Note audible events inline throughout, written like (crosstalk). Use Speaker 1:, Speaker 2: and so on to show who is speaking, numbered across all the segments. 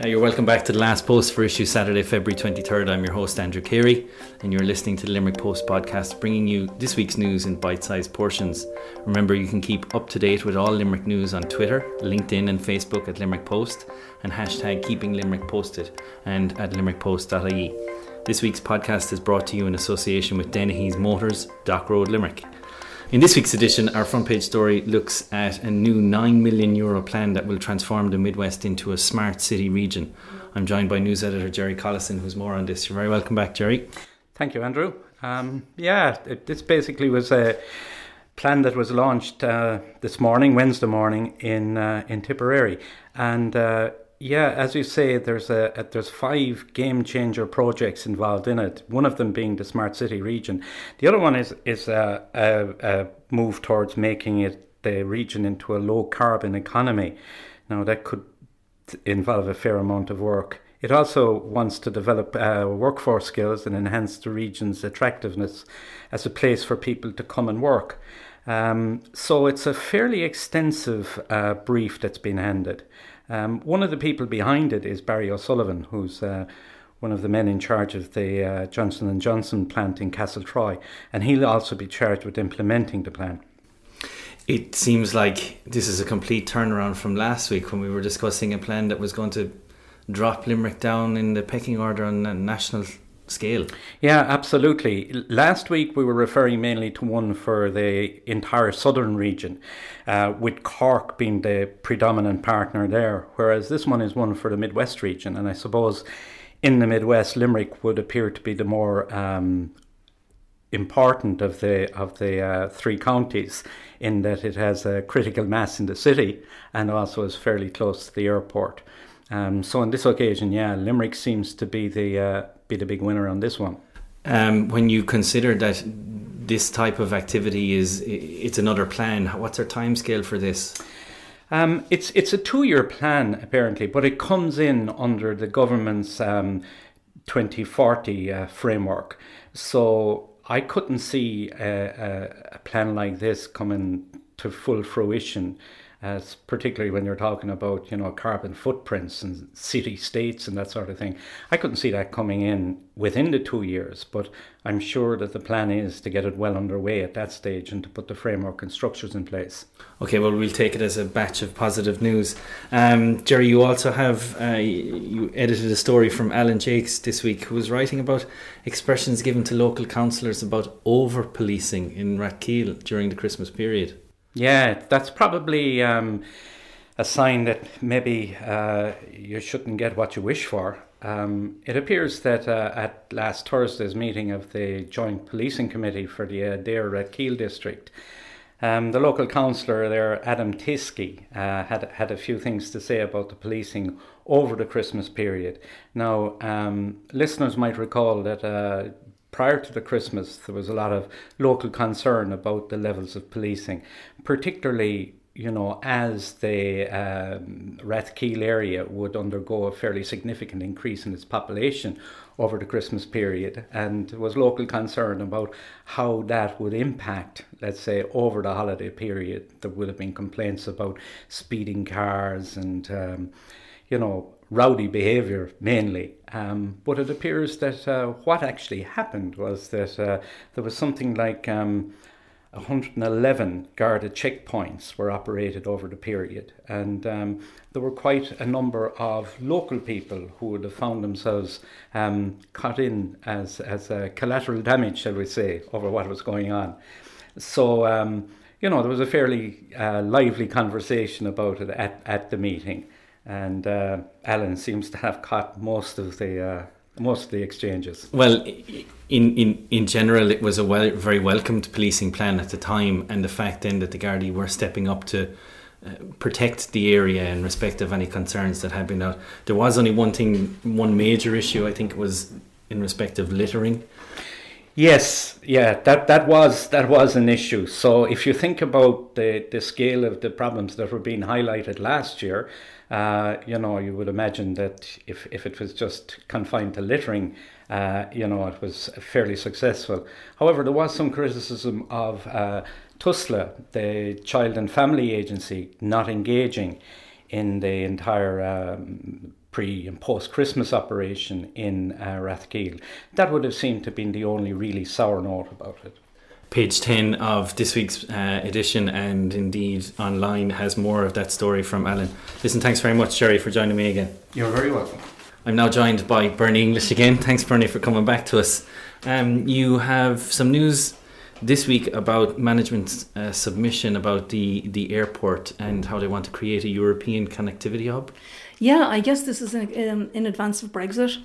Speaker 1: Uh, you're welcome back to the last post for issue Saturday, February 23rd. I'm your host, Andrew Carey, and you're listening to the Limerick Post podcast, bringing you this week's news in bite sized portions. Remember, you can keep up to date with all Limerick news on Twitter, LinkedIn, and Facebook at Limerick Post, and hashtag keeping Limerick posted, and at limerickpost.ie. This week's podcast is brought to you in association with Dennehy's Motors, Dock Road, Limerick. In this week's edition, our front page story looks at a new 9 million euro plan that will transform the Midwest into a smart city region. I'm joined by news editor Jerry Collison, who's more on this. You're very welcome back, Jerry.
Speaker 2: Thank you, Andrew. Um, yeah, it, this basically was a plan that was launched uh, this morning, Wednesday morning, in uh, in Tipperary, and uh, yeah, as you say, there's a, there's five game changer projects involved in it. One of them being the smart city region. The other one is is a, a, a move towards making it the region into a low carbon economy. Now that could involve a fair amount of work. It also wants to develop uh, workforce skills and enhance the region's attractiveness as a place for people to come and work. Um, so it's a fairly extensive uh, brief that's been handed. Um, one of the people behind it is Barry O'Sullivan, who's uh, one of the men in charge of the uh, Johnson and Johnson plant in Castle Troy, and he'll also be charged with implementing the plan.
Speaker 1: It seems like this is a complete turnaround from last week when we were discussing a plan that was going to drop Limerick down in the pecking order on a national scale.
Speaker 2: Yeah, absolutely. Last week we were referring mainly to one for the entire southern region, uh, with Cork being the predominant partner there, whereas this one is one for the Midwest region. And I suppose in the Midwest, Limerick would appear to be the more um, important of the of the uh, three counties in that it has a critical mass in the city and also is fairly close to the airport. Um, so on this occasion, yeah, Limerick seems to be the uh, be the big winner on this one.
Speaker 1: Um, when you consider that this type of activity is it's another plan, what's our time scale for this?
Speaker 2: Um, it's it's a two year plan apparently, but it comes in under the government's um, 2040 uh, framework. So I couldn't see a, a, a plan like this coming to full fruition as particularly when you're talking about you know carbon footprints and city states and that sort of thing. I couldn't see that coming in within the two years, but I'm sure that the plan is to get it well underway at that stage and to put the framework and structures in place.
Speaker 1: Okay, well we'll take it as a batch of positive news. Um, Jerry, you also have uh, you edited a story from Alan Jakes this week, who was writing about expressions given to local councillors about over policing in Rathkeale during the Christmas period.
Speaker 2: Yeah, that's probably um, a sign that maybe uh, you shouldn't get what you wish for. Um, it appears that uh, at last Thursday's meeting of the Joint Policing Committee for the Adare Keel district, um, the local councillor there, Adam Teskey, uh, had had a few things to say about the policing over the Christmas period. Now, um, listeners might recall that uh, prior to the Christmas, there was a lot of local concern about the levels of policing, particularly you know, as the um, Rathkeale area would undergo a fairly significant increase in its population over the Christmas period, and there was local concern about how that would impact, let's say, over the holiday period. There would have been complaints about speeding cars and, um, you know, rowdy behaviour mainly. Um, but it appears that uh, what actually happened was that uh, there was something like um, 111 guarded checkpoints were operated over the period, and um, there were quite a number of local people who would have found themselves um, caught in as as collateral damage, shall we say, over what was going on. So um, you know there was a fairly uh, lively conversation about it at, at the meeting and uh, Alan seems to have caught most of the uh, most of the exchanges.
Speaker 1: Well, in in in general, it was a well, very welcomed policing plan at the time, and the fact then that the Gardaí were stepping up to. Uh, protect the area in respect of any concerns that had been out. There was only one thing, one major issue. I think it was in respect of littering.
Speaker 2: Yes, yeah, that, that was that was an issue. So if you think about the, the scale of the problems that were being highlighted last year, uh, you know, you would imagine that if, if it was just confined to littering, uh, you know, it was fairly successful. However, there was some criticism of uh, TUSLA, the Child and Family Agency, not engaging in the entire um, pre and post Christmas operation in uh. That would have seemed to have been the only really sour note about it.
Speaker 1: Page 10 of this week's uh, edition and indeed online has more of that story from Alan. Listen, thanks very much, Jerry, for joining me again.
Speaker 2: You're very welcome.
Speaker 1: I'm now joined by Bernie English again. Thanks, Bernie, for coming back to us. Um, you have some news this week about management's uh, submission about the, the airport and how they want to create a European connectivity hub.
Speaker 3: Yeah, I guess this is in, um, in advance of Brexit.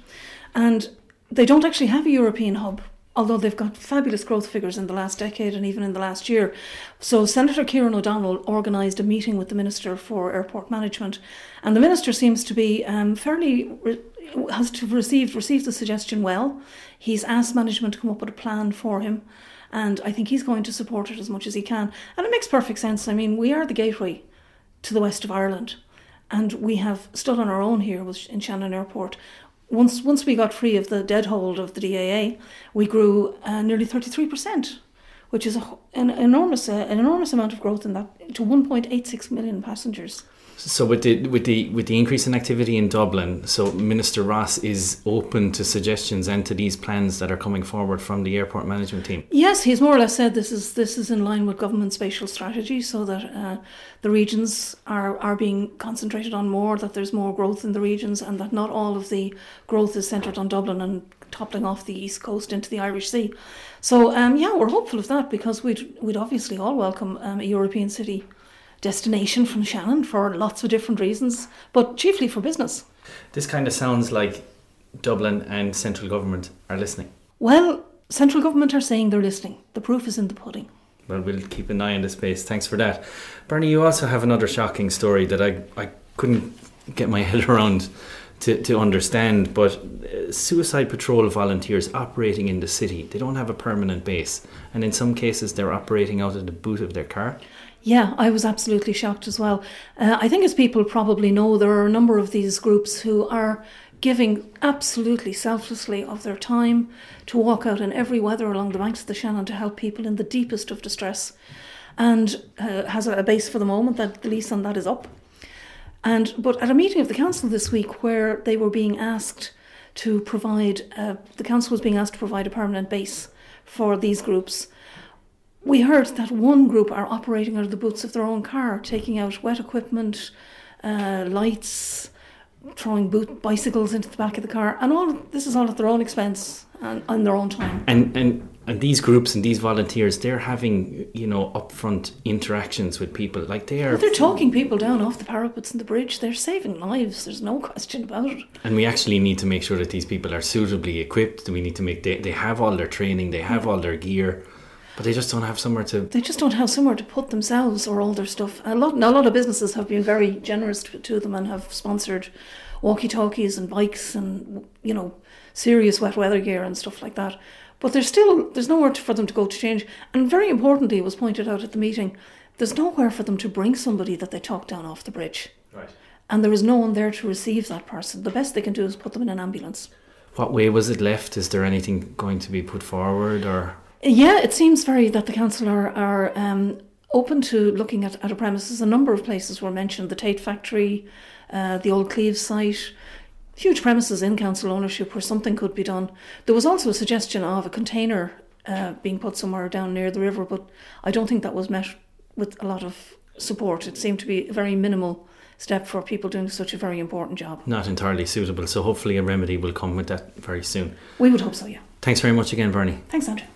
Speaker 3: And they don't actually have a European hub, although they've got fabulous growth figures in the last decade and even in the last year. So Senator Kieran O'Donnell organised a meeting with the Minister for Airport Management, and the Minister seems to be um, fairly. Re- has to received received the suggestion well. He's asked management to come up with a plan for him and I think he's going to support it as much as he can. And it makes perfect sense. I mean, we are the gateway to the west of Ireland, and we have stood on our own here in Shannon Airport. Once, once we got free of the dead hold of the DAA, we grew uh, nearly 33%, which is a, an, enormous, uh, an enormous amount of growth in that to 1.86 million passengers.
Speaker 1: So with the with the with the increase in activity in Dublin, so Minister Ross is open to suggestions and to these plans that are coming forward from the airport management team.
Speaker 3: Yes, he's more or less said this is this is in line with government spatial strategy, so that uh, the regions are are being concentrated on more, that there's more growth in the regions, and that not all of the growth is centred on Dublin and toppling off the east coast into the Irish Sea. So um, yeah, we're hopeful of that because we'd we'd obviously all welcome um, a European city destination from Shannon for lots of different reasons, but chiefly for business.
Speaker 1: This kind of sounds like Dublin and central government are listening.
Speaker 3: Well, central government are saying they're listening. The proof is in the pudding.
Speaker 1: Well, we'll keep an eye on the space. Thanks for that. Bernie, you also have another shocking story that I, I couldn't get my (laughs) head around to, to understand, but uh, suicide patrol volunteers operating in the city, they don't have a permanent base. And in some cases, they're operating out of the boot of their car.
Speaker 3: Yeah, I was absolutely shocked as well. Uh, I think, as people probably know, there are a number of these groups who are giving absolutely selflessly of their time to walk out in every weather along the banks of the Shannon to help people in the deepest of distress, and uh, has a base for the moment that the lease on that is up. And but at a meeting of the council this week, where they were being asked to provide, uh, the council was being asked to provide a permanent base for these groups we heard that one group are operating out of the boots of their own car, taking out wet equipment, uh, lights, throwing boot bicycles into the back of the car, and all this is all at their own expense and on their own time.
Speaker 1: And and and these groups and these volunteers, they're having you know upfront interactions with people, like they are.
Speaker 3: Well, they're talking people down off the parapets and the bridge. They're saving lives. There's no question about it.
Speaker 1: And we actually need to make sure that these people are suitably equipped. We need to make they, they have all their training, they have all their gear but they just don't have somewhere to.
Speaker 3: They just don't have somewhere to put themselves or all their stuff. A lot, a lot of businesses have been very generous to, to them and have sponsored walkie-talkies and bikes and you know serious wet weather gear and stuff like that. But there's still there's nowhere for them to go to change. And very importantly, it was pointed out at the meeting, there's nowhere for them to bring somebody that they talk down off the bridge.
Speaker 1: Right.
Speaker 3: And there is no one there to receive that person. The best they can do is put them in an ambulance.
Speaker 1: What way was it left? Is there anything going to be put forward or?
Speaker 3: Yeah, it seems very that the council are, are um, open to looking at, at a premises. A number of places were mentioned the Tait factory, uh, the old Cleeve's site, huge premises in council ownership where something could be done. There was also a suggestion of a container uh, being put somewhere down near the river, but I don't think that was met with a lot of support. It seemed to be a very minimal step for people doing such a very important job.
Speaker 1: Not entirely suitable, so hopefully a remedy will come with that very soon.
Speaker 3: We would hope so, yeah.
Speaker 1: Thanks very much again, Bernie.
Speaker 3: Thanks, Andrew.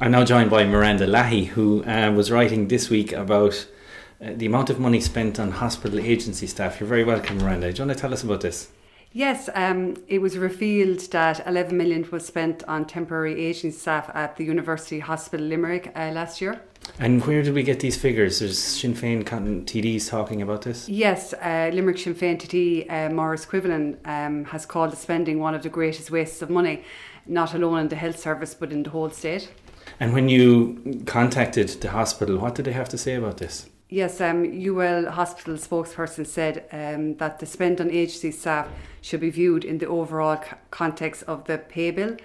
Speaker 1: I'm now joined by Miranda Lahey, who uh, was writing this week about uh, the amount of money spent on hospital agency staff. You're very welcome, Miranda. Do you want to tell us about this?
Speaker 4: Yes, um, it was revealed that 11 million was spent on temporary agency staff at the University Hospital Limerick uh, last year.
Speaker 1: And where did we get these figures? There's Sinn Féin TDs talking about this?
Speaker 4: Yes, uh, Limerick Sinn Féin TD uh, Maurice um, has called the spending one of the greatest wastes of money, not alone in the health service but in the whole state.
Speaker 1: And when you contacted the hospital, what did they have to say about this?
Speaker 4: Yes, um, UL Hospital spokesperson said um, that the spend on agency staff should be viewed in the overall c- context of the pay bill.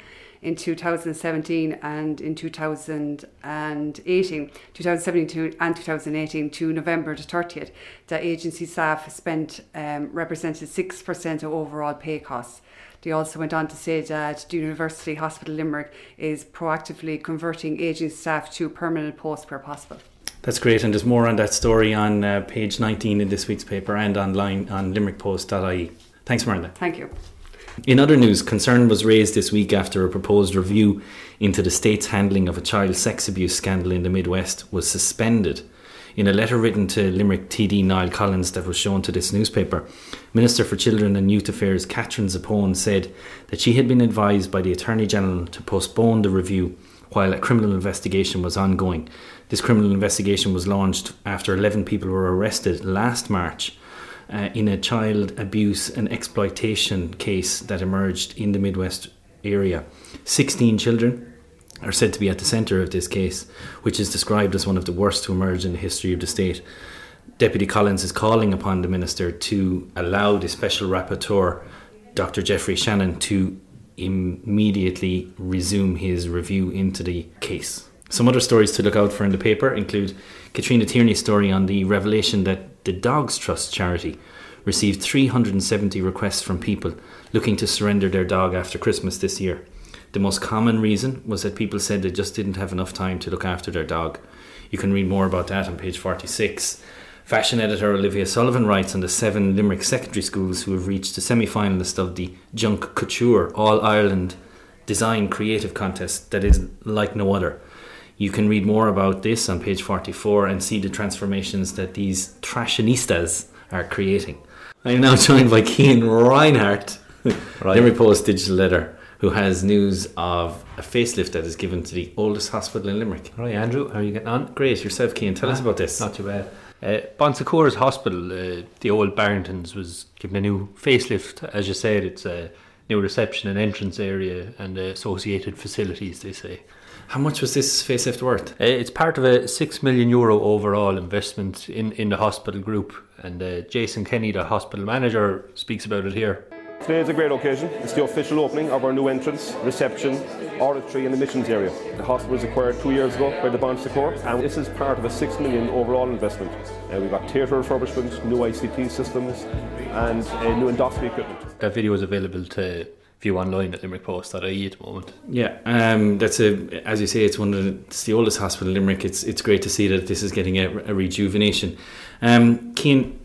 Speaker 4: in 2017 and in 2018, 2017 and 2018 to November the 30th, that agency staff spent um, represented 6% of overall pay costs. They also went on to say that the University Hospital Limerick is proactively converting agency staff to permanent posts where possible.
Speaker 1: That's great, and there's more on that story on uh, page 19 in this week's paper and online on limerickpost.ie. Thanks, Miranda.
Speaker 4: Thank you.
Speaker 1: In other news, concern was raised this week after a proposed review into the state's handling of a child sex abuse scandal in the Midwest was suspended. In a letter written to Limerick TD Niall Collins that was shown to this newspaper, Minister for Children and Youth Affairs Catherine Zappone said that she had been advised by the Attorney General to postpone the review while a criminal investigation was ongoing. This criminal investigation was launched after 11 people were arrested last March uh, in a child abuse and exploitation case that emerged in the Midwest area. 16 children are said to be at the centre of this case, which is described as one of the worst to emerge in the history of the state. Deputy Collins is calling upon the Minister to allow the Special Rapporteur, Dr. Geoffrey Shannon, to immediately resume his review into the case. Some other stories to look out for in the paper include Katrina Tierney's story on the revelation that the Dogs Trust charity received 370 requests from people looking to surrender their dog after Christmas this year. The most common reason was that people said they just didn't have enough time to look after their dog. You can read more about that on page 46. Fashion editor Olivia Sullivan writes on the seven Limerick secondary schools who have reached the semi finalist of the Junk Couture All Ireland Design Creative Contest that is like no other. You can read more about this on page 44 and see the transformations that these trashionistas are creating. I'm now (laughs) joined by Cian Reinhardt, right. Limerick Post digital editor who has news of a facelift that is given to the oldest hospital in Limerick.
Speaker 5: Right, Andrew, how are you getting on?
Speaker 1: Great, yourself, Cian. Tell ah, us about this.
Speaker 5: Not too bad. Uh, Bon Secours Hospital, uh, the old Barringtons, was given a new facelift. As you said, it's a new reception and entrance area and associated facilities, they say.
Speaker 1: How much was this facelift worth?
Speaker 5: Uh, it's part of a six million euro overall investment in, in the hospital group, and uh, Jason Kenny, the hospital manager, speaks about it here.
Speaker 6: Today is a great occasion. It's the official opening of our new entrance, reception, auditory and admissions area. The hospital was acquired two years ago by the Bon Secours and this is part of a six million overall investment. Uh, we've got theatre refurbishment, new ICT systems and uh, new endoscopy equipment.
Speaker 5: That video is available to view online at limerickpost.ie at the moment.
Speaker 1: Yeah, um, that's a as you say, it's one of the, it's the oldest hospital in Limerick. It's it's great to see that this is getting a, a rejuvenation. Um, Cian,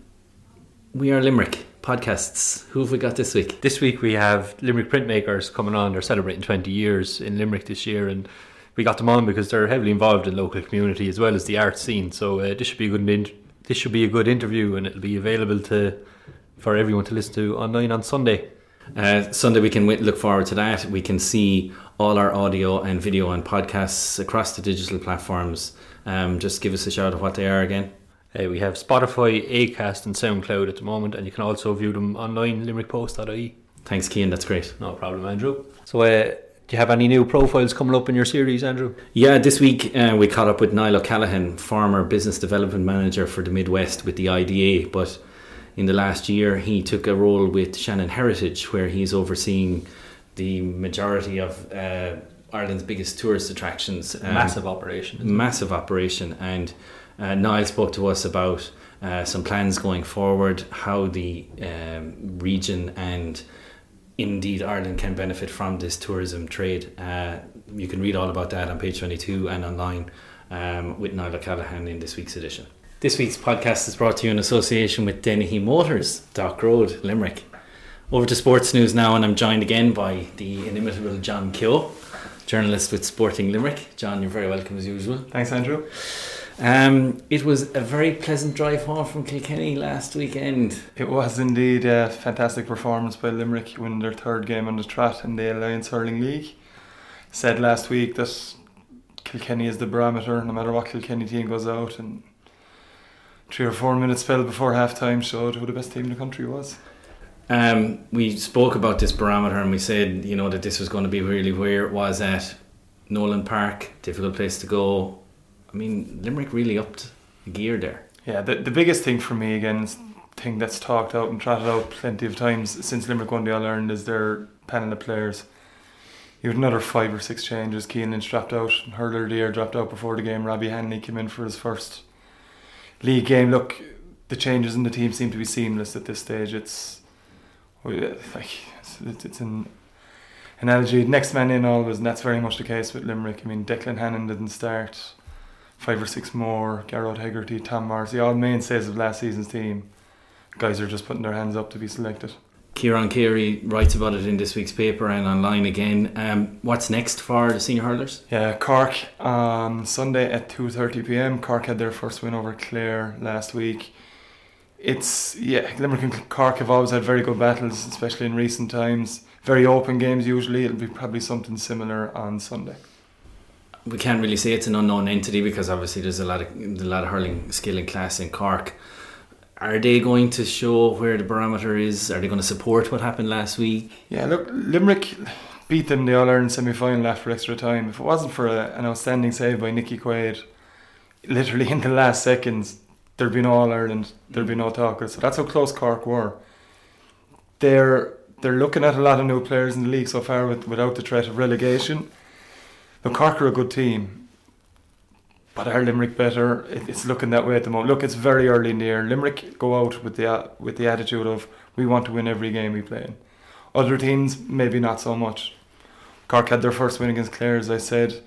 Speaker 1: we are Limerick podcasts. Who have we got this week?
Speaker 5: This week we have Limerick Printmakers coming on. They're celebrating 20 years in Limerick this year, and we got them on because they're heavily involved in local community as well as the art scene. So uh, this should be a good in- this should be a good interview, and it'll be available to for everyone to listen to online on Sunday.
Speaker 1: Uh, Sunday we can look forward to that. We can see all our audio and video and podcasts across the digital platforms. Um, just give us a shout of what they are again.
Speaker 5: Uh, we have Spotify, Acast, and SoundCloud at the moment, and you can also view them online, limerickpost.ie.
Speaker 1: Thanks, Cian. That's great.
Speaker 5: No problem, Andrew. So, uh, do you have any new profiles coming up in your series, Andrew?
Speaker 1: Yeah, this week uh, we caught up with Niall O'Callaghan, former business development manager for the Midwest with the IDA, but in the last year he took a role with Shannon Heritage, where he's overseeing the majority of uh, Ireland's biggest tourist attractions.
Speaker 5: Um, massive operation.
Speaker 1: Massive operation, and uh, Niall spoke to us about uh, some plans going forward, how the um, region and indeed Ireland can benefit from this tourism trade. Uh, you can read all about that on page 22 and online um, with Niall O'Callaghan in this week's edition. This week's podcast is brought to you in association with Dennehy Motors, Dock Road, Limerick. Over to sports news now, and I'm joined again by the inimitable John Keogh, journalist with Sporting Limerick. John, you're very welcome as usual.
Speaker 7: Thanks, Andrew.
Speaker 1: Um, it was a very pleasant drive home from Kilkenny last weekend.
Speaker 7: It was indeed a fantastic performance by Limerick, winning their third game on the trot in the Allianz Hurling League. Said last week that Kilkenny is the barometer, no matter what Kilkenny team goes out, and three or four minutes spell before half time showed who the best team in the country was.
Speaker 1: Um, we spoke about this barometer and we said, you know, that this was going to be really where it was at Nowlan Park, difficult place to go, I mean, Limerick really upped the gear there.
Speaker 7: Yeah, the, the biggest thing for me, again, thing that's talked out and trotted out plenty of times since Limerick won the All Ireland is their panel of players. You had another five or six changes. Cian Lynch dropped out. Hurler Deer dropped out before the game. Robbie Hanley came in for his first league game. Look, the changes in the team seem to be seamless at this stage. It's like it's, it's an analogy. Next man in always, and that's very much the case with Limerick. I mean, Declan Hannon didn't start. Five or six more. Gearóid Hegarty, Tom Morrissey, all mainstays of last season's team. Guys are just putting their hands up to be selected.
Speaker 1: Kieran Carey writes about it in this week's paper and online again. Um, what's next for the senior hurlers?
Speaker 7: Yeah, Cork on Sunday at 2:30 p.m. Cork had their first win over Clare last week. It's yeah, Limerick and Cork have always had very good battles, especially in recent times. Very open games usually. It'll be probably something similar on Sunday.
Speaker 1: We can't really say it's an unknown entity because obviously there's a lot of a lot of hurling skill and class in Cork. Are they going to show where the barometer is? Are they going to support what happened last week?
Speaker 7: Yeah, look, Limerick beat them the All Ireland semi final after extra time. If it wasn't for a, an outstanding save by Nicky Quaid, literally in the last seconds, there'd be no All Ireland, there'd be no talker. So that's how close Cork were. They're they're looking at a lot of new players in the league so far with, without the threat of relegation. But Cork are a good team. But are Limerick better? It's looking that way at the moment. Look, it's very early in the year. Limerick go out with the with the attitude of we want to win every game we play in. Other teams maybe not so much. Cork had their first win against Clare, as I said.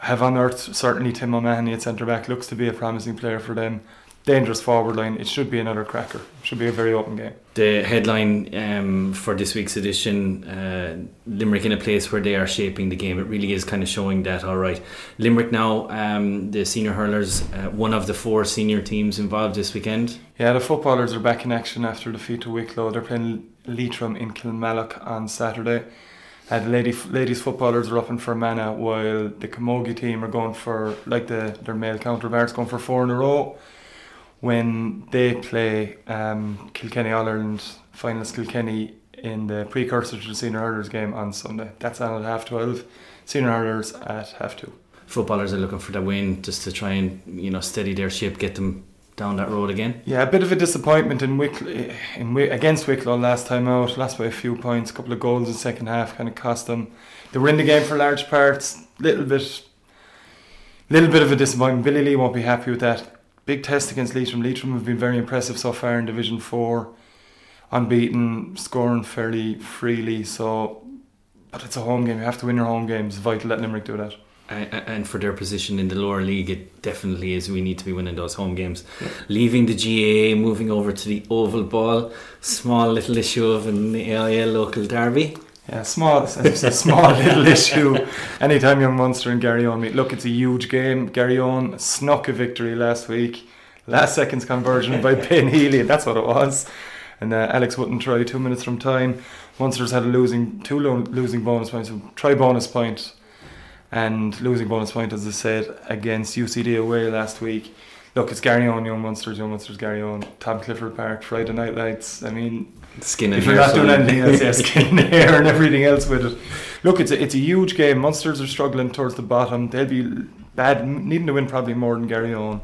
Speaker 7: Have unearthed certainly Tim O'Mahony at centre back looks to be a promising player for them dangerous forward line. It should be another cracker. It should be a very open game.
Speaker 1: The headline um, for this week's edition uh, Limerick in a place where they are shaping the game. It really is kind of showing that, all right. Limerick now, um, the senior hurlers, uh, one of the four senior teams involved this weekend.
Speaker 7: Yeah, the footballers are back in action after defeat to Wicklow. They're playing Leitrim in Kilmallock on Saturday. Uh, the lady, ladies footballers are up in Fermanagh while the Camogie team are going for, like the, their male counterparts, going for four in a row when they play um, Kilkenny All Ireland finalist Kilkenny in the precursor to the senior hurlers game on Sunday. That's on at half twelve. Senior hurlers at half two.
Speaker 1: Footballers are looking for the win just to try and you know steady their ship, get them down that road again.
Speaker 7: Yeah, a bit of a disappointment in Wicklow, in against Wicklow last time out. Lost by a few points, a couple of goals in the second half, kind of cost them. They were in the game for large parts. Little bit, little bit of a disappointment. Billy Lee won't be happy with that big test against Leitrim. Leitrim have been very impressive so far in Division 4, unbeaten, scoring fairly freely. So, but it's a home game. You have to win your home games. Vital that Limerick do that.
Speaker 1: And for their position in the lower league, it definitely is. We need to be winning those home games. Yeah. Leaving the GAA, moving over to the oval ball, small little issue of an AIL local derby.
Speaker 7: Yeah, small, as you said, small little issue. Anytime young Munster and Garryowen meet, look, it's a huge game. Garryowen snuck a victory last week, last seconds conversion by (laughs) Ben Healy. That's what it was. And uh, Alex Wootton try two minutes from time. Munster's had a losing two lo- losing bonus points. So try bonus point and losing bonus point, as I said, against UCD away last week. Look, it's Garryowen, Young Munsters, Young Munsters, Garryowen, Tom Clifford Park, Friday night lights. I mean,
Speaker 1: skin and
Speaker 7: if you're not doing anything else, yeah, (laughs) skin and hair and everything else with it. Look, it's a, it's a huge game. Munsters are struggling towards the bottom. They'll be bad, needing to win probably more than Garryowen.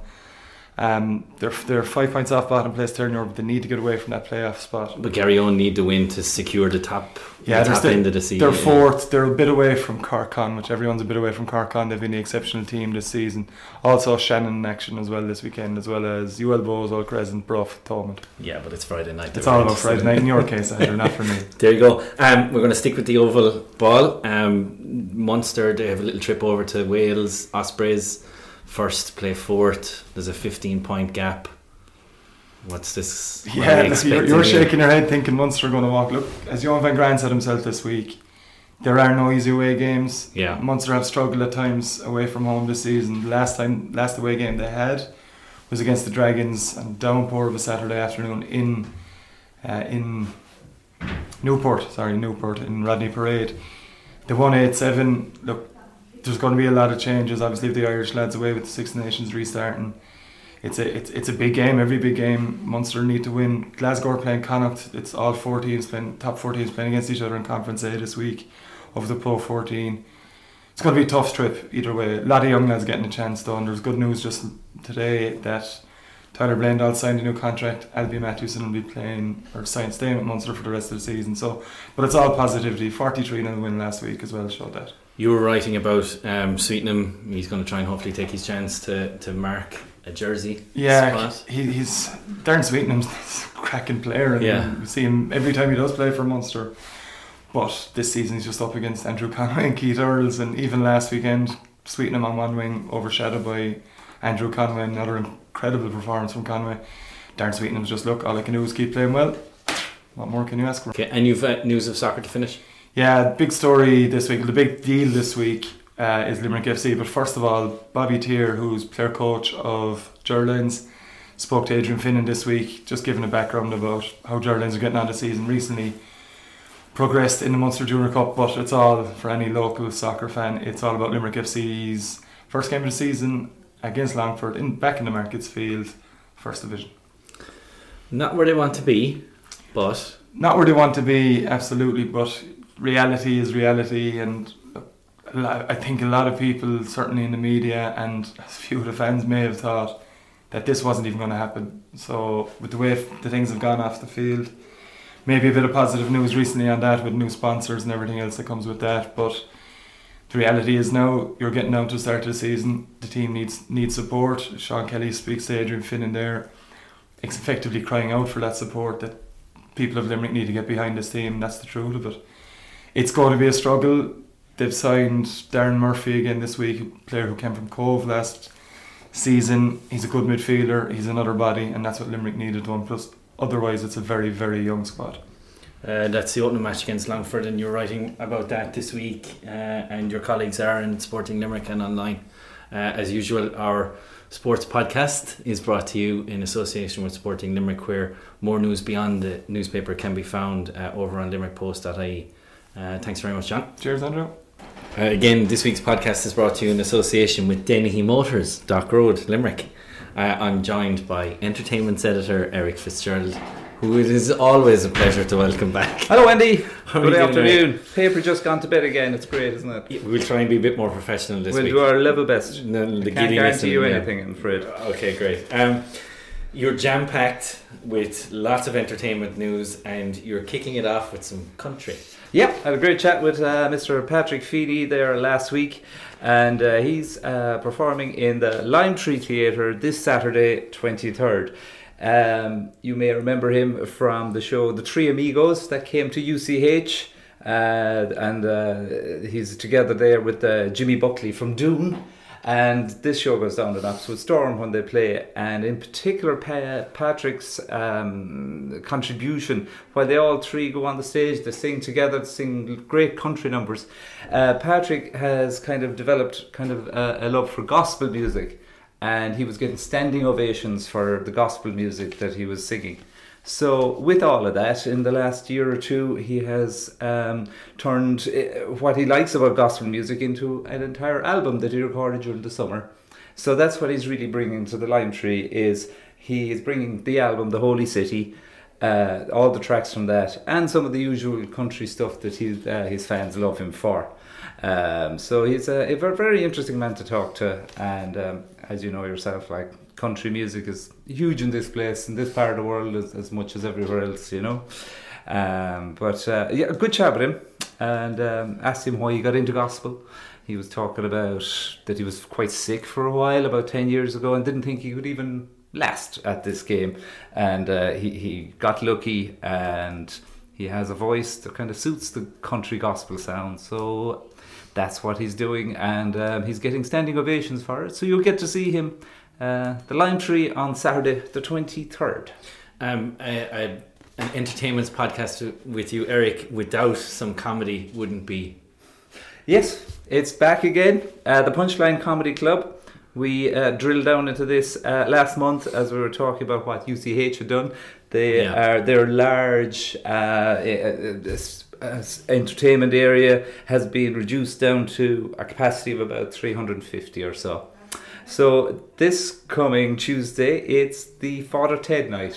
Speaker 7: Um, they're they're five points off bottom place turnover, but they need to get away from that playoff spot.
Speaker 1: But Garryowen need to win to secure the top, yeah, the top end of the season.
Speaker 7: They're fourth. They're a bit away from Cork Con, which everyone's a bit away from Cork Con. They've been the exceptional team this season. Also Shannon in action as well this weekend, as well as UL Bohs, Old Crescent, Bruff, Thomond.
Speaker 1: Yeah, but it's Friday night.
Speaker 7: It's all about Friday night in your case, (laughs) Andrew, not for me.
Speaker 1: There you go. Um, we're going to stick with the oval ball. Um, Munster, they have a little trip over to Wales, Ospreys first play fourth. There's a 15 point gap. What's this?
Speaker 7: Yeah, you're, you're shaking your head thinking Munster are going to walk. Look, as Johan van Graan said himself this week, there are no easy away games.
Speaker 1: Yeah,
Speaker 7: Munster have struggled at times away from home this season. last time, last away game they had was against the Dragons and downpour of a Saturday afternoon in uh, in Newport. Sorry, Newport in Rodney Parade. They won eight seven. Look, there's going to be a lot of changes. Obviously, if the Irish lads away with the Six Nations restarting, it's a it's, it's a big game. Every big game, Munster need to win. Glasgow are playing Connacht. It's all four teams playing top four teams playing against each other in Conference A this week, of the Pro 14. It's going to be a tough trip either way. A lot of young lads getting a chance though, and there's good news just today that Tyler Bleyendaal signed a new contract. Alby Mathewson will be playing or signed staying with Munster for the rest of the season. So, but it's all positivity. Forty three in the win last week as well showed that.
Speaker 1: You were writing about um, Sweetnam. He's going to try and hopefully take his chance to, to mark a jersey.
Speaker 7: Yeah,
Speaker 1: spot.
Speaker 7: he, he's Darren Sweetnam's a (laughs) cracking player, and
Speaker 1: Yeah.
Speaker 7: you see him every time he does play for Munster. But this season he's just up against Andrew Conway (laughs) and Keith Earls, and even last weekend, Sweetnam on one wing, overshadowed by Andrew Conway, another incredible performance from Conway. Darren Sweetnam's just look, all I can do is keep playing well. What more can you ask for?
Speaker 1: Okay, and you've uh, news of soccer to finish.
Speaker 7: Yeah, big story this week. The big deal this week uh, is Limerick FC. But first of all, Bobby Tier, who's player coach of Gerlines, spoke to Adrian Finnan this week, just giving a background about how Gerlines are getting on the season. Recently progressed in the Munster Junior Cup, but it's all for any local soccer fan. It's all about Limerick FC's first game of the season against Longford in back in the Markets Field, first division.
Speaker 1: Not where they want to be, but
Speaker 7: not where they want to be, absolutely, but reality is reality, and I think a lot of people, certainly in the media, and a few of the fans may have thought that this wasn't even going to happen. So, with the way the things have gone off the field, maybe a bit of positive news recently on that with new sponsors and everything else that comes with that, but. The reality is now you're getting down to the start of the season. The team needs needs support. Sean Kelly speaks to Adrian Finnan there, it's effectively crying out for that support that people of Limerick need to get behind this team. That's the truth of it. It's going to be a struggle. They've signed Darren Murphy again this week, a player who came from Cobh last season. He's a good midfielder. He's another body, and that's what Limerick needed one. Plus, otherwise, it's a very, very young squad.
Speaker 1: uh, that's the opening match against Longford, and you're writing about that this week. Uh, and your colleagues are in Sporting Limerick and online. Uh, as usual, our sports podcast is brought to you in association with Sporting Limerick, where more news beyond the newspaper can be found uh, over on limerickpost.ie. Uh, thanks very much, John.
Speaker 7: Cheers, Andrew.
Speaker 1: Uh, again, this week's podcast is brought to you in association with Dennehy Motors, Dock Road, Limerick. Uh, I'm joined by entertainment editor Eric Fitzgerald, who it is always a pleasure to welcome back.
Speaker 8: Hello, Andy. (laughs)
Speaker 1: How
Speaker 8: Good
Speaker 1: you doing,
Speaker 8: afternoon. Paper just gone to bed again. It's great, isn't it?
Speaker 1: We'll try and be a bit more professional this week.
Speaker 8: we'll
Speaker 1: week.
Speaker 8: do our level best.
Speaker 1: No, the
Speaker 8: Can't
Speaker 1: giddiness
Speaker 8: guarantee you
Speaker 1: and- yeah.
Speaker 8: anything, I'm afraid.
Speaker 1: Okay, great. Um, you're jam packed with lots of entertainment news, and you're kicking it off with some country.
Speaker 8: Yep, I had a great chat with uh, Mr. Patrick Feeney there last week, and uh, he's uh, performing in the Lime Tree Theatre this Saturday, 23rd. Um, you may remember him from the show The Three Amigos that came to UCH, uh, and uh, he's together there with uh, Jimmy Buckley from Dune. And this show goes down an absolute storm when they play, and in particular, pa- Patrick's um, contribution while they all three go on the stage, they sing together, they sing great country numbers. Uh, Patrick has kind of developed kind of a, a love for gospel music, and he was getting standing ovations for the gospel music that he was singing. So, with all of that, in the last year or two, he has um, turned uh, what he likes about gospel music into an entire album that he recorded during the summer. So that's what he's really bringing to the Lime Tree. Is he is bringing the album, The Holy City, uh, all the tracks from that, and some of the usual country stuff that he, uh, his fans love him for. Um, so he's a, a very interesting man to talk to, and um, as you know yourself, like country music is huge in this place, in this part of the world, as, as much as everywhere else, you know. Um, but uh, yeah, good chat with him, and um, asked him why he got into gospel. He was talking about that he was quite sick for a while, about ten years ago, and didn't think he could even last at this game. And uh, he he got lucky, and he has a voice that kind of suits the country gospel sound. So that's what he's doing, and um, he's getting standing ovations for it. So you'll get to see him, uh, the Lime Tree, on Saturday, the twenty third.
Speaker 1: Um, I, I, an entertainment podcast with you, Eric, without some comedy wouldn't be.
Speaker 8: Yes, it's back again. Uh, the Punchline Comedy Club. We uh, drilled down into this uh, last month as we were talking about what UCH had done. They
Speaker 1: Yeah.
Speaker 8: are their large uh, uh, entertainment area has been reduced down to a capacity of about 350 or so. So this coming Tuesday, it's the Father Ted night.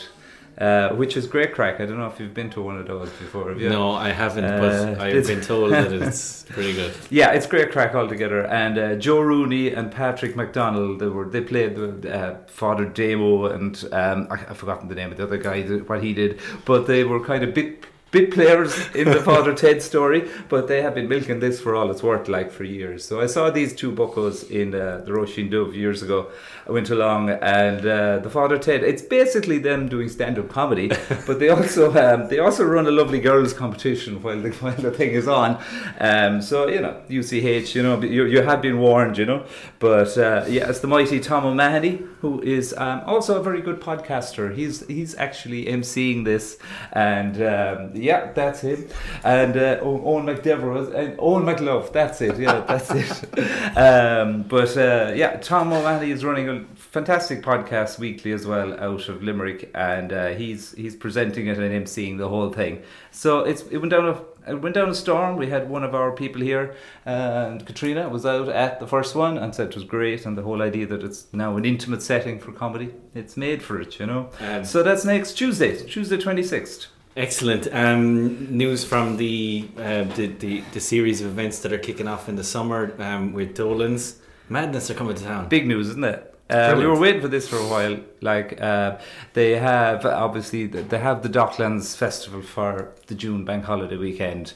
Speaker 8: uh, which is great crack. I don't know if you've been to one of those before. Have you?
Speaker 1: No, I haven't,
Speaker 8: Uh,
Speaker 1: but I've been told that (laughs) it's pretty good.
Speaker 8: Yeah, it's great crack altogether. And uh, Joe Rooney and Patrick McDonald, they were they played the uh, Father Damo, and um, I, I've forgotten the name of the other guy, what he did, but they were kind of bit bit players in the Father Ted story. But they have been milking this for all it's worth, like for years. So I saw these two buckos in uh, the Róisín Dubh years ago. I went along, and uh, the Father Ted. It's basically them doing stand up comedy, (laughs) but they also um, they also run a lovely girls competition while the (laughs) while the thing is on. Um, so you know, UCH, you know, you, you have been warned, you know. But uh, yeah, it's the mighty Tom O'Mahony who is um, also a very good podcaster. He's he's actually emceeing this, and um, yeah, that's him. And uh, Owen McDevereux and Owen McLove. That's it. Yeah, that's it. (laughs) Um, but uh, yeah, Tom O'Malley is running a fantastic podcast weekly as well out of Limerick, and uh, he's he's presenting it and emceeing the whole thing. So it's it went down a it went down a storm. We had one of our people here, and Katrina was out at the first one and said it was great, and the whole idea that it's now an intimate setting for comedy, it's made for it, you know.
Speaker 1: Um,
Speaker 8: So that's next Tuesday, Tuesday twenty sixth.
Speaker 1: Excellent um, news from the, uh, the the the series of events that are kicking off in the summer um, with Dolan's. Madness are coming to town.
Speaker 8: Big news, isn't it? Uh, we were waiting for this for a while. Like uh, they have obviously they have the Docklands Festival for the June Bank Holiday weekend,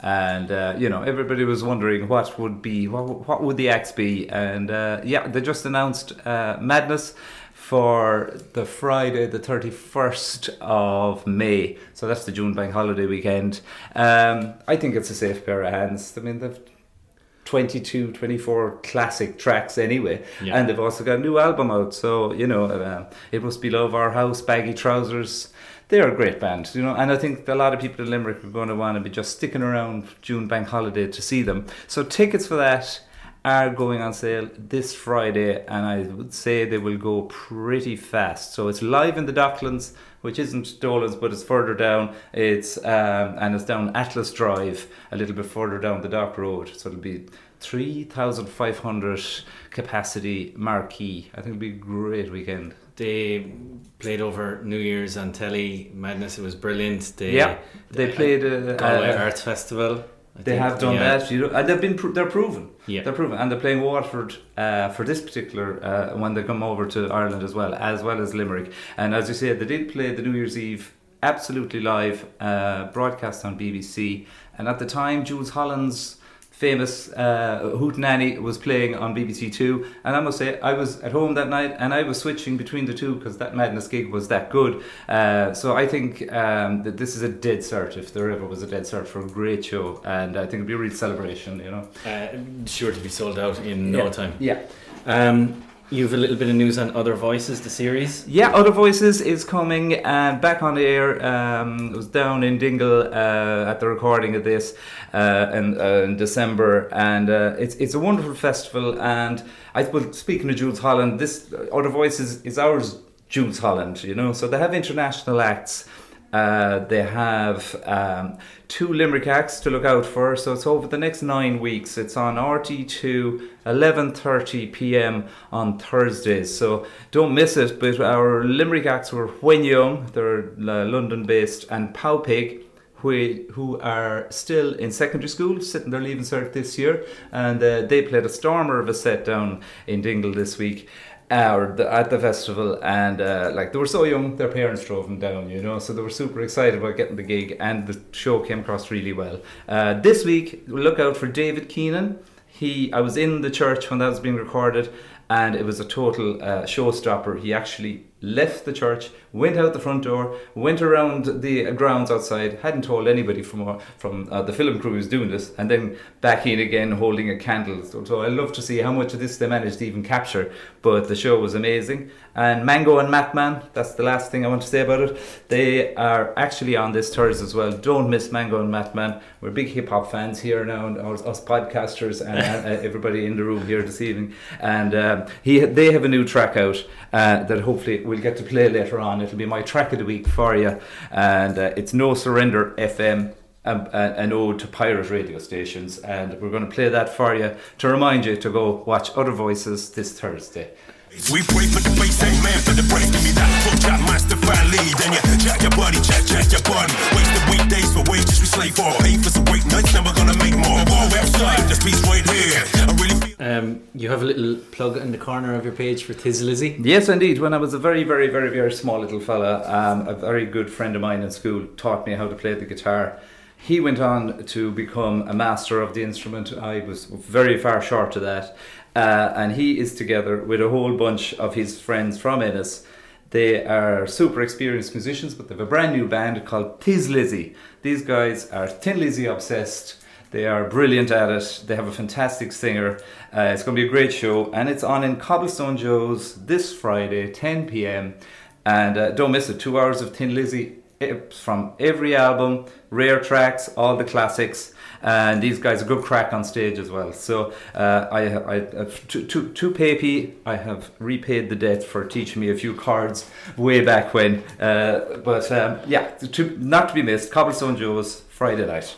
Speaker 8: and uh, you know everybody was wondering what would be what, what would the acts be, and uh, yeah, they just announced uh, Madness for the Friday, the 31st of May. So that's the June Bank Holiday weekend. Um, I think it's a safe pair of hands. I mean, they've 22, 24 classic tracks anyway.
Speaker 1: Yeah.
Speaker 8: And they've also got a new album out. So, you know, uh, It Must Be Love, Our House, Baggy Trousers. They're a great band, you know, and I think a lot of people in Limerick are going to want to be just sticking around June Bank Holiday to see them. So tickets for that are going on sale this Friday, and I would say they will go pretty fast. So it's live in the Docklands, which isn't Dolan's, but it's further down. It's um, and it's down Atlas Drive, a little bit further down the Dock Road. So it'll be three thousand five hundred capacity marquee. I think it'll be a great weekend.
Speaker 1: They played over New Year's on telly. Madness, it was brilliant. They,
Speaker 8: Yeah, they played uh,
Speaker 1: Galway
Speaker 8: uh,
Speaker 1: Arts Festival. I
Speaker 8: They
Speaker 1: think,
Speaker 8: have done
Speaker 1: yeah.
Speaker 8: that, you know, and they've been pro- they're proven.
Speaker 1: Yeah.
Speaker 8: They're proven, and they're playing Waterford uh, for this particular uh, when they come over to Ireland as well, as well as Limerick. And as you said, they did play the New Year's Eve absolutely live, uh, broadcast on BBC. And at the time, Jools Holland's famous uh, Hootenanny was playing on BBC Two, and I must say I was at home that night and I was switching between the two because that Madness gig was that good. Uh, so I think um, that this is a dead cert if there ever was a dead cert for a great show, and I think it'd be a real celebration. You know,
Speaker 1: Uh, sure to be sold out in no time.
Speaker 8: Yeah.
Speaker 1: Um, you have a little bit of news on Other Voices, the series.
Speaker 8: Yeah, Other Voices is coming and back on the air. Um, it was down in Dingle uh, at the recording of this uh, in, uh, in December, and uh, it's it's a wonderful festival. And I well, speaking of Jools Holland, this uh, Other Voices is ours, Jools Holland. You know, so they have international acts. Uh, they have um, two Limerick acts to look out for. So it's over the next nine weeks. It's on RT2, 11:30 p.m. on Thursdays. So don't miss it. But our Limerick acts were When Young, they're uh, London-based, and Pow Pig. Who, who are still in secondary school, sitting their leaving cert this year, and uh, they played a stormer of a set down in Dingle this week or the, at the festival, and uh, like they were so young, their parents drove them down, you know, so they were super excited about getting the gig, and the show came across really well. Uh, this week, look out for David Keenan. He, I was in the church when that was being recorded, and it was a total uh, showstopper. He actually left the church, went out the front door, went around the grounds outside, hadn't told anybody from uh, from uh, the film crew who was doing this, and then back in again holding a candle. So, so I love to see how much of this they managed to even capture. But the show was amazing. And Mango and MathMan, that's the last thing I want to say about it. They are actually on this Thursday as well. Don't miss Mango and MathMan. We're big hip hop fans here now, and us, us podcasters (laughs) and uh, everybody in the room here this evening. And um, he, they have a new track out uh, that hopefully we'll get to play later on. It'll be my track of the week for you, and uh, it's No Surrender FM. Um, a- an ode to pirate radio stations, and we're going to play that for you to remind you to go watch Other Voices this Thursday.
Speaker 9: We pray for the bass, ain't man for the brains. Give me that full chat master fat lead. Then you jack your body, jack, jack your body. Wasted weekdays for wages we slave for. Pay for some great nights, now we're gonna make more. War website, this piece right here. I really.
Speaker 1: Um, you have a little plug in the corner of your page for Tiz Lizzie.
Speaker 8: Yes, indeed. When I was a very, very, very, very small little fella, um, a very good friend of mine in school taught me how to play the guitar. He went on to become a master of the instrument. I was very far short of that. Uh, and he is together with a whole bunch of his friends from Ennis. They are super experienced musicians, but they have a brand new band called Tiz Lizzie. These guys are Thin Lizzy obsessed. They are brilliant at it. They have a fantastic singer. Uh, it's going to be a great show, and it's on in Cobblestone Joe's this Friday, 10 p.m. And uh, don't miss it. Two hours of Thin Lizzy eh, from every album, rare tracks, all the classics. And these guys are good crack on stage as well. So uh, I, I, I to, to, to Papey, I have repaid the debt for teaching me a few cards way back when. Uh, but um, yeah, to, not to be missed, Cobblestone Joe's Friday night.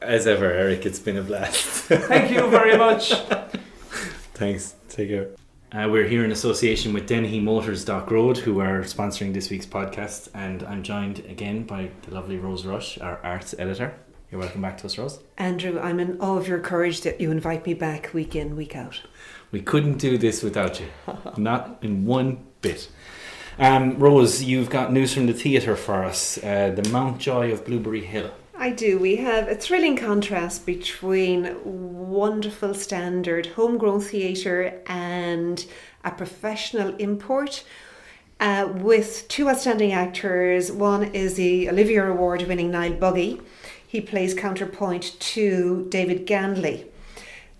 Speaker 1: As ever, Eric, it's been a blast. (laughs)
Speaker 8: Thank you very much. (laughs)
Speaker 1: Thanks. Take care. Uh, we're here in association with Dennehy Motors Dock Road, who are sponsoring this week's podcast, and I'm joined again by the lovely Rose Rush, our arts editor. You're welcome back to us, Rose.
Speaker 10: Andrew, I'm in awe of your courage that you invite me back week in, week out.
Speaker 1: We couldn't do this without you, (laughs) not in one bit. Um, Rose, you've got news from the theatre for us. Uh, the Mountjoy of Blueberry Hill.
Speaker 10: I do. We have a thrilling contrast between wonderful standard homegrown theatre and a professional import. Uh, with two outstanding actors. One is the Olivier Award winning Niall Buggy. He plays counterpoint to David Ganley.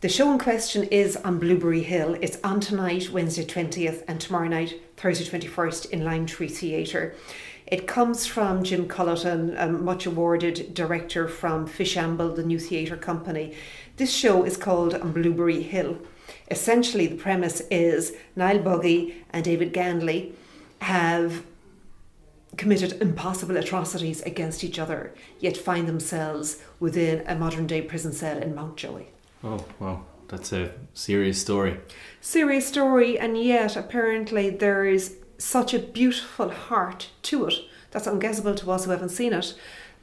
Speaker 10: The show in question is on Blueberry Hill. It's on tonight, Wednesday 20th, and tomorrow night, Thursday 21st, in Lime Tree Theatre. It comes from Jim Culleton, a much awarded director from Fishamble, the new theatre company. This show is called On Blueberry Hill. Essentially, the premise is Niall Buggy and David Ganley have committed impossible atrocities against each other, yet find themselves within a modern day prison cell in Mountjoy.
Speaker 1: Oh, wow. That's a serious story.
Speaker 10: Serious story, and yet apparently there is such a beautiful heart to it that's unguessable to us who haven't seen it.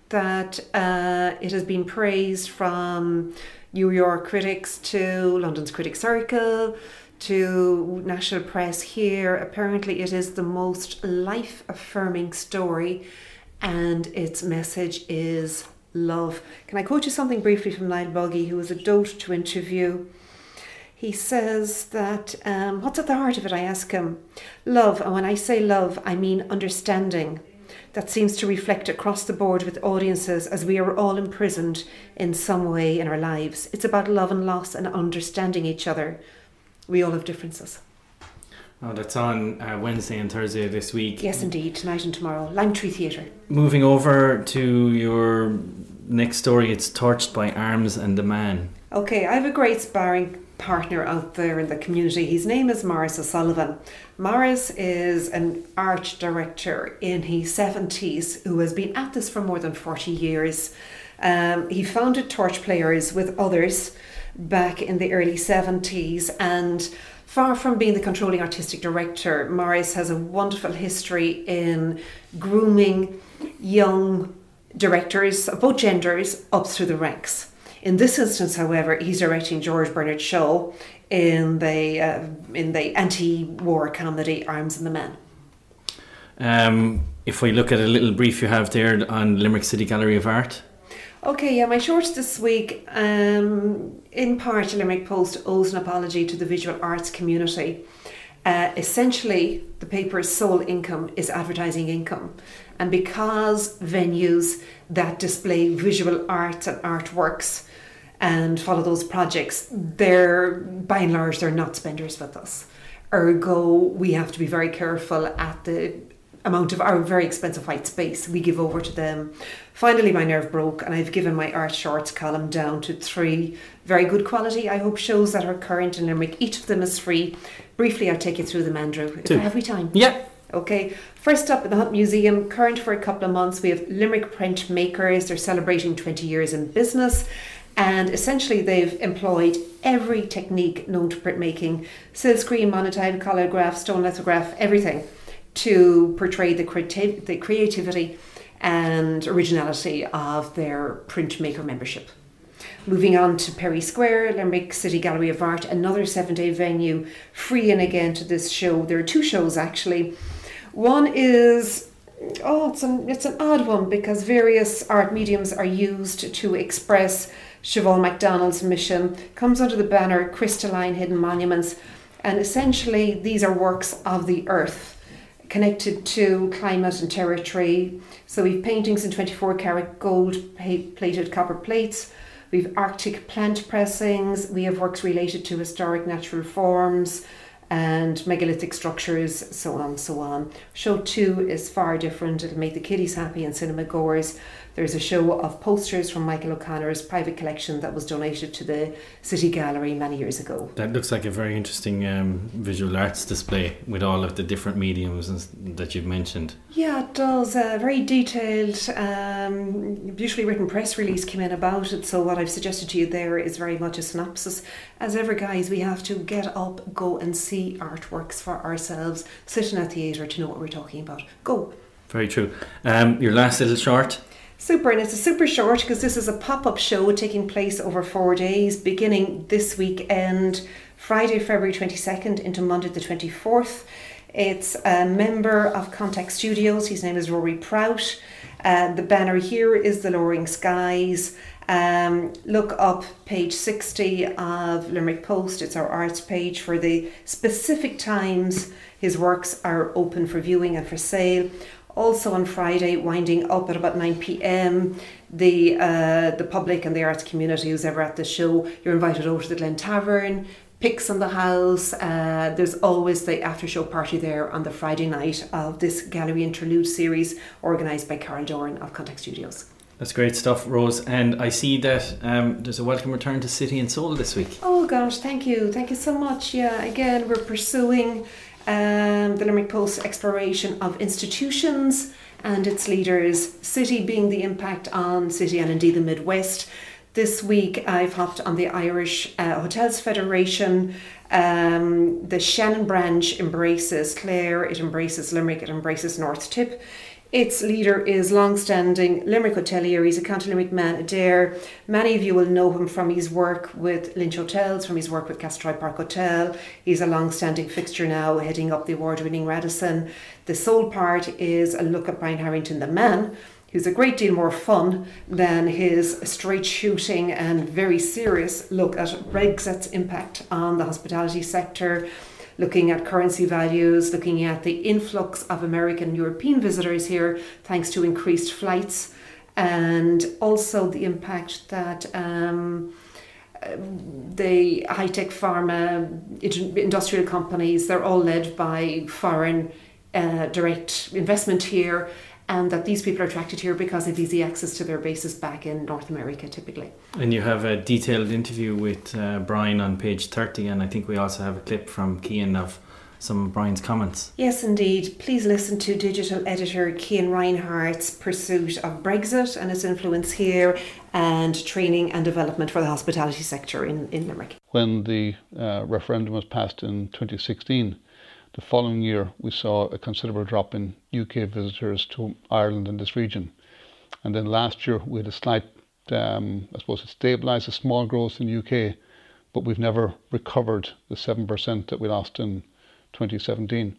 Speaker 10: That uh, it has been praised from New York critics to London's Critic Circle to national press here. Apparently, it is the most life affirming story, and its message is love. Can I quote you something briefly from Niall Buggy, who was a dote to interview? He says that, um, what's at the heart of it? I ask him. Love, and when I say love, I mean understanding. That seems to reflect across the board with audiences as we are all imprisoned in some way in our lives. It's about love and loss and understanding each other. We all have differences.
Speaker 1: Oh, that's on uh, Wednesday and Thursday this week.
Speaker 10: Yes, indeed, tonight and tomorrow. Lime Tree Theatre.
Speaker 1: Moving over to your next story, it's Torched by Arms and the Man.
Speaker 10: Okay, I have a great sparring partner out there in the community. His name is Morris O'Sullivan. Morris is an art director in his 70s who has been at this for more than 40 years. Um, he founded Torch Players with others back in the early 70s and far from being the controlling artistic director, Morris has a wonderful history in grooming young directors of both genders up through the ranks. In this instance, however, he's directing George Bernard Shaw in the uh, in the anti-war comedy Arms and the Man.
Speaker 1: Um, if we look at a little brief you have there on Limerick City Gallery of Art.
Speaker 10: Okay, yeah, my shorts this week, um, in part, Limerick Post owes an apology to the visual arts community. Uh, essentially, the paper's sole income is advertising income. And because venues that display visual arts and artworks and follow those projects, they're by and large they're not spenders with us. Ergo, we have to be very careful at the amount of our very expensive white space we give over to them. Finally, my nerve broke, and I've given my art shorts column down to three very good quality, I hope, shows that are current in Limerick. Each of them is free. Briefly, I'll take you through them, Andrew. If I have we time?
Speaker 1: Yeah.
Speaker 10: Okay, first up in the Hunt Museum, current for a couple of months, we have Limerick Print Makers. They're celebrating 20 years in business. And essentially, they've employed every technique known to printmaking silkscreen, monotype, colorgraph, stone lithograph, everything to portray the, the creativity and originality of their printmaker membership. Moving on to Perry Square, Limerick City Gallery of Art, another seven day venue, free in again to this show. There are two shows actually. One is oh, it's an it's an odd one because various art mediums are used to express Siobhan MacDonald's mission. Comes under the banner Crystalline Hidden Monuments, and essentially these are works of the earth connected to climate and territory. So we've paintings in 24 karat gold plated copper plates We've Arctic plant pressings, we have works related to historic natural forms and megalithic structures, so on and so on. Show two is far different. It'll make the kiddies happy and cinema goers. There's a show of posters from Michael O'Connor's private collection that was donated to the City Gallery many years ago.
Speaker 1: That looks like a very interesting um, visual arts display with all of the different mediums that you've mentioned.
Speaker 10: Yeah, it does. A very detailed, um, beautifully written press release came in about it. So, what I've suggested to you there is very much a synopsis. As ever, guys, we have to get up, go and see artworks for ourselves, sit in a theatre to know what we're talking about. Go.
Speaker 1: Very true. Um, your last little short
Speaker 10: Super, and it's a super short because this is a pop up show taking place over four days, beginning this weekend, Friday, February 22nd, into Monday, the 24th. It's a member of Contact Studios. His name is Rory Prout. Uh, the banner here is The Lowering Skies. Um, look up page 60 of Limerick Post. It's our arts page for the specific times his works are open for viewing and for sale. Also on Friday, winding up at about 9 pm, the uh, the public and the arts community who's ever at the show, you're invited over to the Glen Tavern, picks on the house. Uh, there's always the after show party there on the Friday night of this gallery interlude series organised by Carol Doran of Contact Studios.
Speaker 1: That's great stuff, Rose. And I see that um, there's a welcome return to City and Soul this week.
Speaker 10: Oh gosh, thank you, thank you so much. Yeah, again, we're pursuing um, the Limerick Post exploration of institutions and its leaders, City being the impact on City and indeed the Midwest. This week I've hopped on the Irish uh, Hotels Federation. Um, the Shannon branch embraces Clare, it embraces Limerick, it embraces North Tip. Its leader is long-standing Limerick hotelier. He's a County Limerick man, Adare. Many of you will know him from his work with Lynch Hotels, from his work with Castletroy Park Hotel. He's a long-standing fixture now, heading up the award-winning Radisson. The soul part is a look at Brian Harrington, the man, who's a great deal more fun than his straight shooting and very serious look at Brexit's impact on the hospitality sector looking at currency values, looking at the influx of American and European visitors here thanks to increased flights, and also the impact that. Um, the high tech pharma industrial companies, they're all led by foreign uh, direct investment here and that these people are attracted here because of easy access to their bases back in North America typically.
Speaker 1: And you have a detailed interview with uh, Brian on page 30, and I think we also have a clip from Cian of some of Brian's comments.
Speaker 10: Yes, indeed. Please listen to digital editor Cian Reinhardt's pursuit of Brexit and its influence here and training and development for the hospitality sector in, in Limerick.
Speaker 11: When the uh, referendum was passed in 2016, the following year, we saw a considerable drop in UK visitors to Ireland and this region. And then last year, we had a slight, um, I suppose it stabilised, a small growth in the UK, but we've never recovered the 7% that we lost in 2017.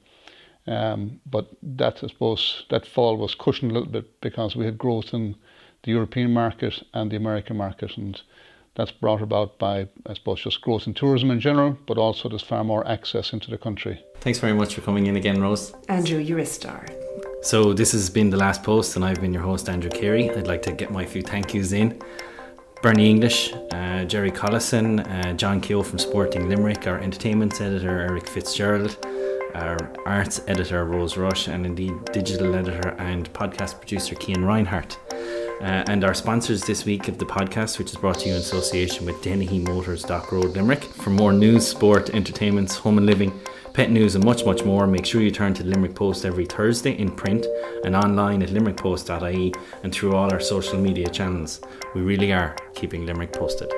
Speaker 11: Um, but that, I suppose, that fall was cushioned a little bit because we had growth in the European market and the American market. And that's brought about by, I suppose, just growth in tourism in general, but also there's far more access into the country.
Speaker 1: Thanks very much for coming in again, Rose.
Speaker 10: Andrew, you're a star.
Speaker 1: So, this has been The Last Post, and I've been your host, Andrew Carey. I'd like to get my few thank yous in. Bernie English, uh, Jerry Collison, uh, John Keogh from Sporting Limerick, our entertainment editor, Eric Fitzgerald, our arts editor, Rose Rush, and indeed digital editor and podcast producer, Cian Reinhart. Uh, and our sponsors this week of the podcast, which is brought to you in association with Dennehy Motors, Dock Road, Limerick. For more news, sport, entertainments, home and living, pet news, and much, much more, make sure you turn to the Limerick Post every Thursday in print and online at limerickpost.ie and through all our social media channels. We really are keeping Limerick posted.